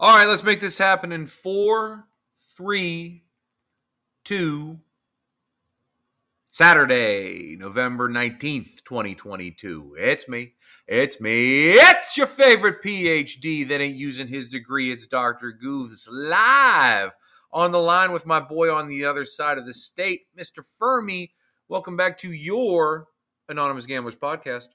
All right, let's make this happen in four, three, two. Saturday, November 19th, 2022. It's me. It's me. It's your favorite PhD that ain't using his degree. It's Dr. Goofs live on the line with my boy on the other side of the state, Mr. Fermi. Welcome back to your Anonymous Gamblers podcast.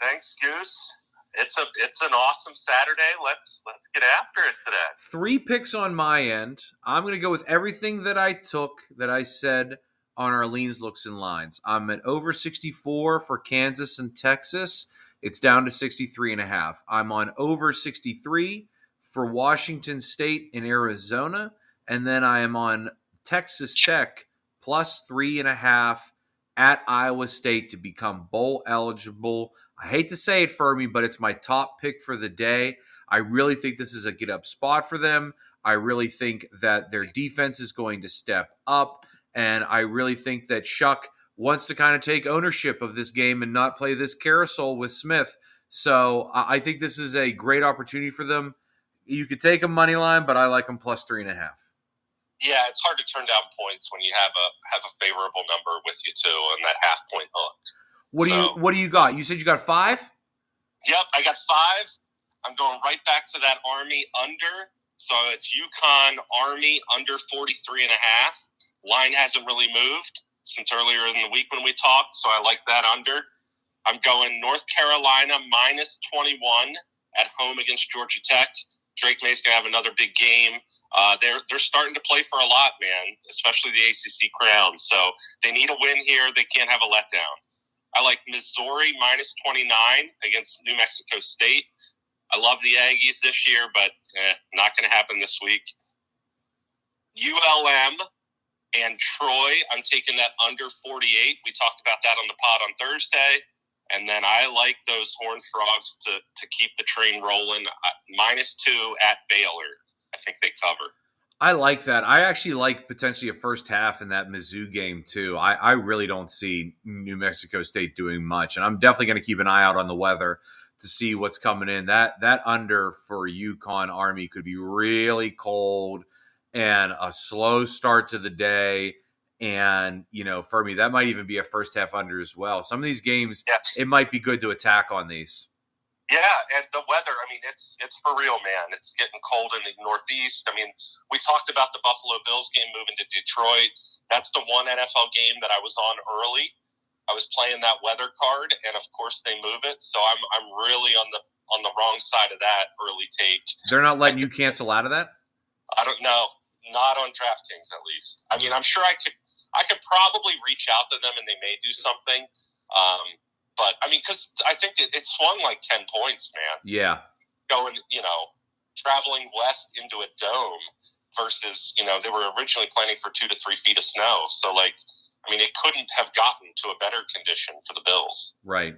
Thanks, Goose it's a it's an awesome Saturday. Let's let's get after it today. Three picks on my end. I'm going to go with everything that I took that I said on our leans, looks, and lines. I'm at over 64 for Kansas and Texas. It's down to 63 and a half. I'm on over 63 for Washington State and Arizona, and then I am on Texas Tech plus three and a half at Iowa State to become bowl eligible. I hate to say it, Fermi, but it's my top pick for the day. I really think this is a get up spot for them. I really think that their defense is going to step up. And I really think that Shough wants to kind of take ownership of this game and not play this carousel with Smith. So I think this is a great opportunity for them. You could take a money line, but I like them plus three and a half. Yeah, it's hard to turn down points when you have a have a favorable number with you too, and that half point hook. What do you What do you got? You said you got five. Yep, I got five. I'm going right back to that Army under. So it's UConn Army under 43 and a half. Line hasn't really moved since earlier in the week when we talked, so I like that under. I'm going North Carolina minus 21 at home against Georgia Tech. Drake Maye's gonna have another big game. Uh, they're they're starting to play for a lot, man. Especially the ACC crown. So they need a win here. They can't have a letdown. I like Missouri minus 29 against New Mexico State. I love the Aggies this year, but eh, not going to happen this week. ULM and Troy, I'm taking that under 48. We talked about that on the pod on Thursday. And then I like those Horned Frogs to, to keep the train rolling. Uh, minus two at Baylor. I think they cover. I like that. I actually like potentially a first half in that Mizzou game too. I, I really don't see New Mexico State doing much, and I'm definitely going to keep an eye out on the weather to see what's coming in. That that under for UConn Army could be really cold and a slow start to the day. And you know, for me, that might even be a first half under as well. Some of these games, yes. it might be good to attack on these. Yeah, and the weather, I mean, it's it's for real, man. It's getting cold in the Northeast. I mean, we talked about the Buffalo Bills game moving to Detroit. That's the one NFL game that I was on early. I was playing that weather card, and of course they move it. So I'm I'm really on the on the wrong side of that early take. They're not letting you cancel out of that. I don't know. Not on DraftKings, at least. I mean, I'm sure I could I could probably reach out to them, and they may do something. Um, but I mean, because I think it, it swung like ten points, man. Yeah, going you know traveling west into a dome versus you know they were originally planning for two to three feet of snow. So like, I mean, it couldn't have gotten to a better condition for the Bills. Right.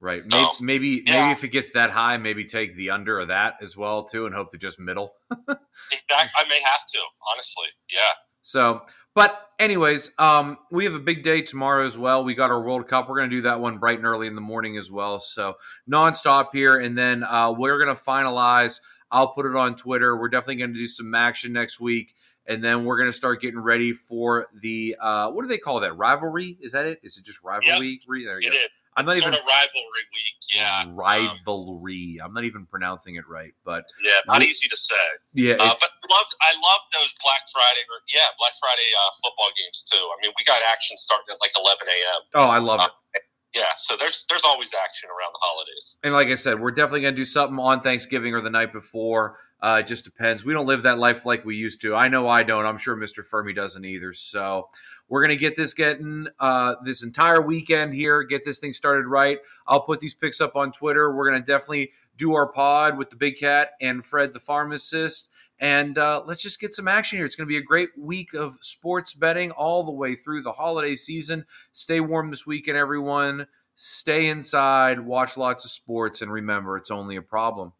Right. So, maybe maybe, yeah. maybe if it gets that high, maybe take the under of that as well too, and hope to just middle. I may have to, honestly. Yeah. So but anyways, um, we have a big day tomorrow as well. We got our World Cup. We're going to do that one bright and early in the morning as well. So nonstop here, and then uh, we're going to finalize. I'll put it on Twitter. We're definitely going to do some action next week, and then we're going to start getting ready for the uh, what do they call that? Rivalry? Is that it? Is it just rivalry? Yep. There you it go. Is. I'm not even rivalry week. Yeah, rivalry. Um, I'm not even pronouncing it right, but yeah, not we, easy to say. Yeah, uh, but love I love those Black Friday or yeah Black Friday uh, football games too. I mean, we got action starting at like 11 a.m. Oh, I love uh, it. Yeah, so there's there's always action around the holidays. And like I said, we're definitely gonna do something on Thanksgiving or the night before. Uh, it just depends. We don't live that life like we used to. I know I don't. I'm sure Mr. Fermi doesn't either. So we're gonna get this getting uh, this entire weekend here. Get this thing started right. I'll put these picks up on Twitter. We're gonna definitely do our pod with the Big Cat and Fred the pharmacist. And uh, let's just get some action here. It's going to be a great week of sports betting all the way through the holiday season. Stay warm this weekend, everyone. Stay inside, watch lots of sports, and remember, it's only a problem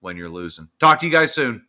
when you're losing. Talk to you guys soon.